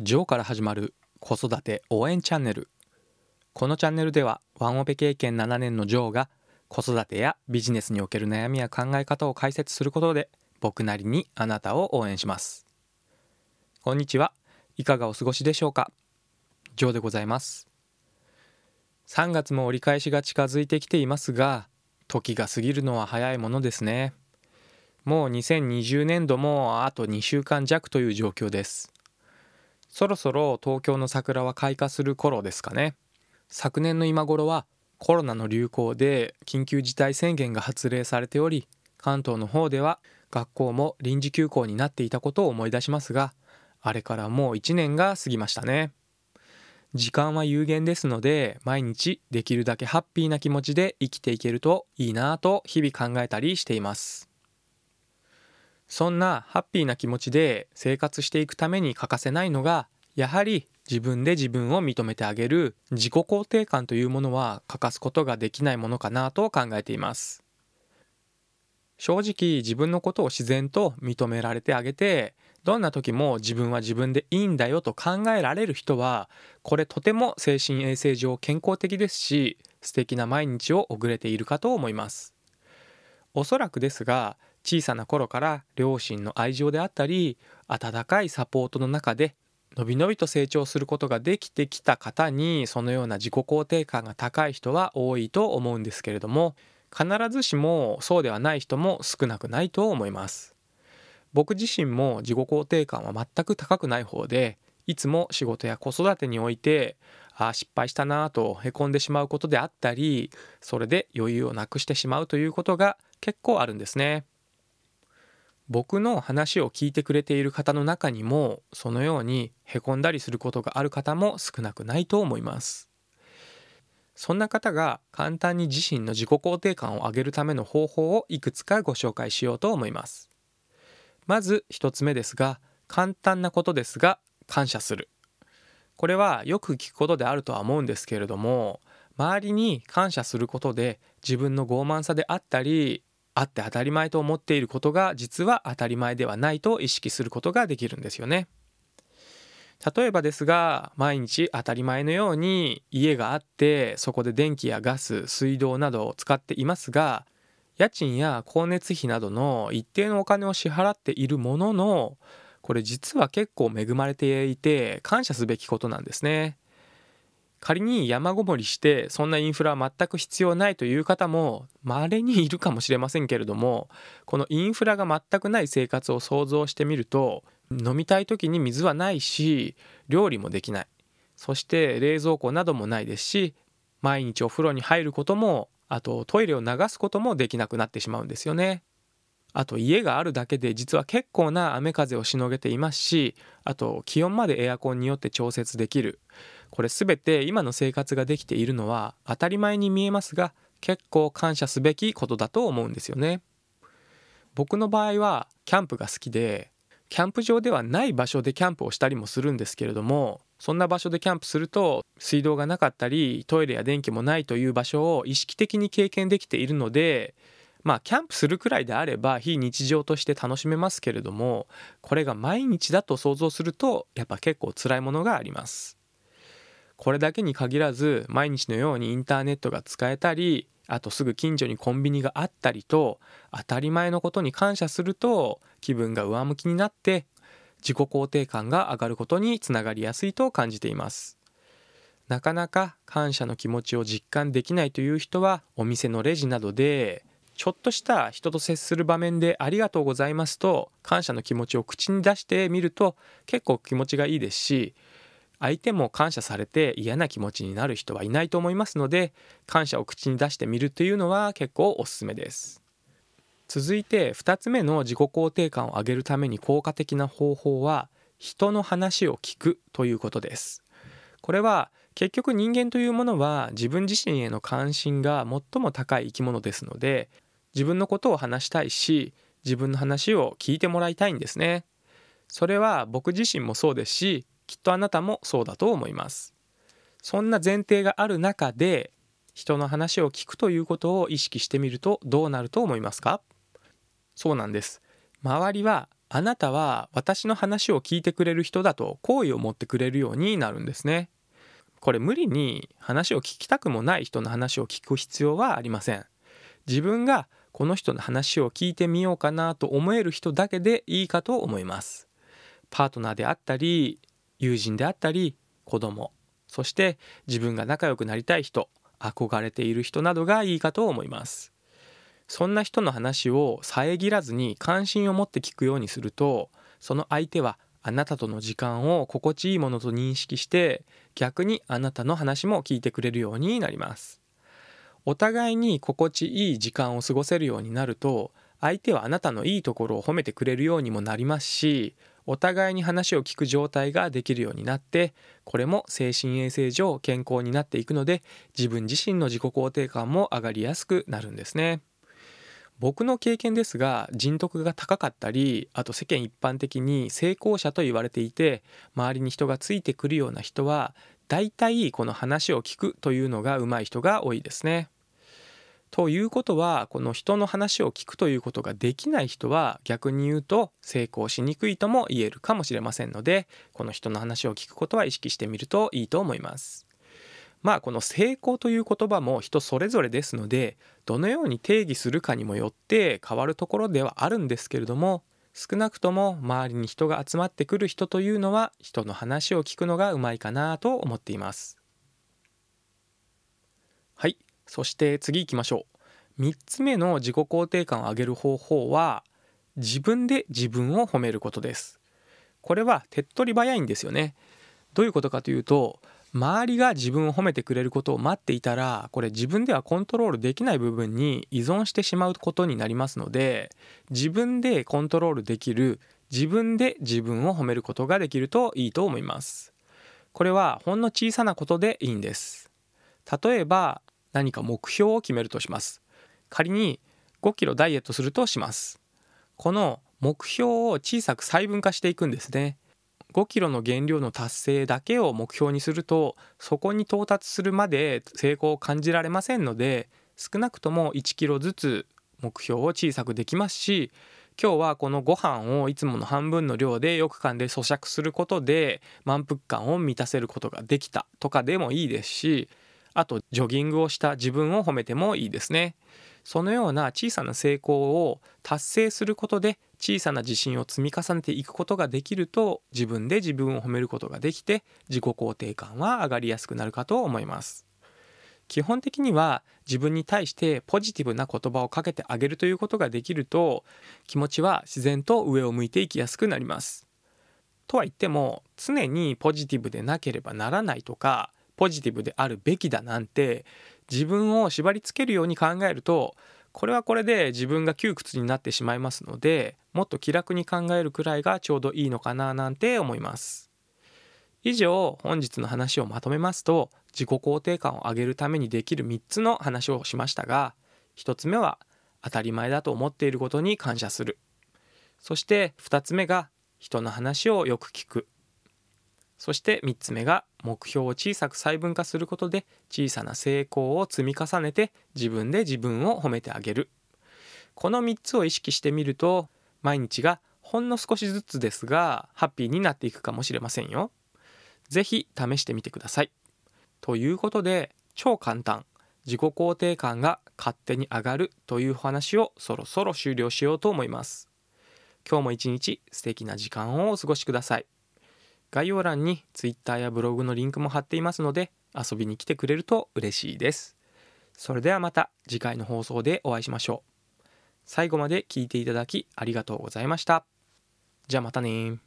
ジョーから始まる子育て応援チャンネル。このチャンネルではワンオペ経験7年のジョーが子育てやビジネスにおける悩みや考え方を解説することで僕なりにあなたを応援します。こんにちは。いかがお過ごしでしょうか？ジョーでございます。3月も折り返しが近づいてきていますが時が過ぎるのは早いものですね。もう2020年度もあと2週間弱という状況です。そろそろ東京の桜は開花する頃ですかね。昨年の今頃はコロナの流行で緊急事態宣言が発令されており関東の方では学校も臨時休校になっていたことを思い出しますがあれからもう1年が過ぎましたね。時間は有限ですので毎日できるだけハッピーな気持ちで生きていけるといいなぁと日々考えたりしています。そんなハッピーな気持ちで生活していくために欠かせないのがやはり自分で自分を認めてあげる自己肯定感というものは欠かすことができないものかなと考えています。正直自分のことを自然と認められてあげてどんな時も自分は自分でいいんだよと考えられる人はこれとても精神衛生上健康的ですし素敵な毎日を送れているかと思います。おそらくですが小さな頃から両親の愛情であったり温かいサポートの中でのびのびと成長することができてきた方にそのような自己肯定感が高い人は多いと思うんですけれども必ずしもそうではない人も少なくないと思います。僕自身も自己肯定感は全く高くない方でいつも仕事や子育てにおいてああ失敗したなぁとへこんでしまうことであったりそれで余裕をなくしてしまうということが結構あるんですね。僕の話を聞いてくれている方の中にもそのようにへこんだりすることがある方も少なくないと思います。そんな方が簡単に自身の自己肯定感を上げるための方法をいくつかご紹介しようと思います。まず一つ目ですが簡単なことですが感謝する。これはよく聞くことであるとは思うんですけれども周りに感謝することで自分の傲慢さであったりあって当たり前と思っていることが実は当たり前ではないと意識することができるんですよね。例えばですが毎日当たり前のように家があってそこで電気やガス水道などを使っていますが家賃や光熱費などの一定のお金を支払っているもののこれ実は結構恵まれていて感謝すべきことなんですね。仮に山ごもりしてそんなインフラは全く必要ないという方も稀にいるかもしれませんけれどもこのインフラが全くない生活を想像してみると飲みたい時に水はないし料理もできないそして冷蔵庫などもないですし毎日お風呂に入ることもあとトイレを流すこともできなくなってしまうんですよね。あと家があるだけで実は結構な雨風をしのげていますしあと気温までエアコンによって調節できるこれ全て今の生活ができているのは当たり前に見えますが結構感謝すべきことだと思うんですよね。僕の場合はキャンプが好きでキャンプ場ではない場所でキャンプをしたりもするんですけれどもそんな場所でキャンプすると水道がなかったりトイレや電気もないという場所を意識的に経験できているのでまあキャンプするくらいであれば非日常として楽しめますけれどもこれが毎日だと想像するとやっぱ結構辛いものがあります。これだけに限らず毎日のようにインターネットが使えたりあとすぐ近所にコンビニがあったりと当たり前のことに感謝すると気分が上向きになって自己肯定感が上がることにつながりやすいと感じています。なかなか感謝の気持ちを実感できないという人はお店のレジなどでちょっとした人と接する場面でありがとうございますと感謝の気持ちを口に出してみると結構気持ちがいいですし相手も感謝されて嫌な気持ちになる人はいないと思いますので感謝を口に出してみるというのは結構おすすめです。続いて2つ目の自己肯定感を上げるために効果的な方法は人の話を聞くということです。これは結局人間というものは自分自身への関心が最も高い生き物ですので自分のことを話したいし自分の話を聞いてもらいたいんですね。それは僕自身もそうですしきっとあなたもそうだと思いますそんな前提がある中で人の話を聞くということを意識してみるとどうなると思いますか？そうなんです周りはあなたは私の話を聞いてくれる人だと好意を持ってくれるようになるんですね。これ無理に話を聞きたくもない人の話を聞く必要はありません。自分がこの人の話を聞いてみようかなと思える人だけでいいかと思います。パートナーであったり友人であったり子供そして自分が仲良くなりたい人憧れている人などがいいかと思います。そんな人の話を遮らずに関心を持って聞くようにするとその相手はあなたとの時間を心地いいものと認識して逆にあなたの話も聞いてくれるようになりますお互いに心地いい時間を過ごせるようになると相手はあなたのいいところを褒めてくれるようにもなりますしお互いに話を聞く状態ができるようになってこれも精神衛生上健康になっていくので自分自身の自己肯定感も上がりやすくなるんですね。僕の経験ですが人徳が高かったりあと世間一般的に成功者と言われていて周りに人がついてくるような人は大体この話を聞くというのが上手い人が多いですね。ということはこの人の話を聞くということができない人は逆に言うと成功しにくいとも言えるかもしれませんのでこの人の話を聞くことは意識してみるといいと思います。まあこの成功という言葉も人それぞれですのでどのように定義するかにもよって変わるところではあるんですけれども少なくとも周りに人が集まってくる人というのは人の話を聞くのがうまいかなと思っていますそして次行きましょう。3つ目の自己肯定感を上げる方法は自分で自分を褒めることです。これは手っ取り早いんですよね。どういうことかというと周りが自分を褒めてくれることを待っていたらこれ自分ではコントロールできない部分に依存してしまうことになりますので自分でコントロールできる自分で自分を褒めることができるといいと思います。これはほんの小さなことでいいんです。例えば何か目標を決めるとします。仮に5キロダイエットするとします。この目標を小さく細分化していくんですね。5キロの減量の達成だけを目標にするとそこに到達するまで成功を感じられませんので少なくとも1キロずつ目標を小さくできますし今日はこのご飯をいつもの半分の量でよく噛んで咀嚼することで満腹感を満たせることができたとかでもいいですしあとジョギングをした自分を褒めてもいいですね。そのような小さな成功を達成することで小さな自信を積み重ねていくことができると自分で自分を褒めることができて自己肯定感は上がりやすくなるかと思います基本的には自分に対してポジティブな言葉をかけてあげるということができると気持ちは自然と上を向いていきやすくなりますとは言っても常にポジティブでなければならないとかポジティブであるべきだなんて自分を縛りつけるように考えるとこれはこれで自分が窮屈になってしまいますのでもっと気楽に考えるくらいがちょうどいいのかななんて思います。以上本日の話をまとめますと自己肯定感を上げるためにできる3つの話をしましたが1つ目は当たり前だと思っていることに感謝する。そして2つ目が人の話をよく聞く。そして3つ目が目標を小さく細分化することで小さな成功を積み重ねて自分で自分を褒めてあげるこの3つを意識してみると毎日がほんの少しずつですがハッピーになっていくかもしれませんよ。是非試してみてください。ということで超簡単自己肯定感が勝手に上がるという話をそろそろ終了しようと思います。今日も一日素敵な時間をお過ごしください。概要欄に Twitter やブログのリンクも貼っていますので遊びに来てくれると嬉しいです。それではまた次回の放送でお会いしましょう。最後まで聞いていただきありがとうございました。じゃあまたね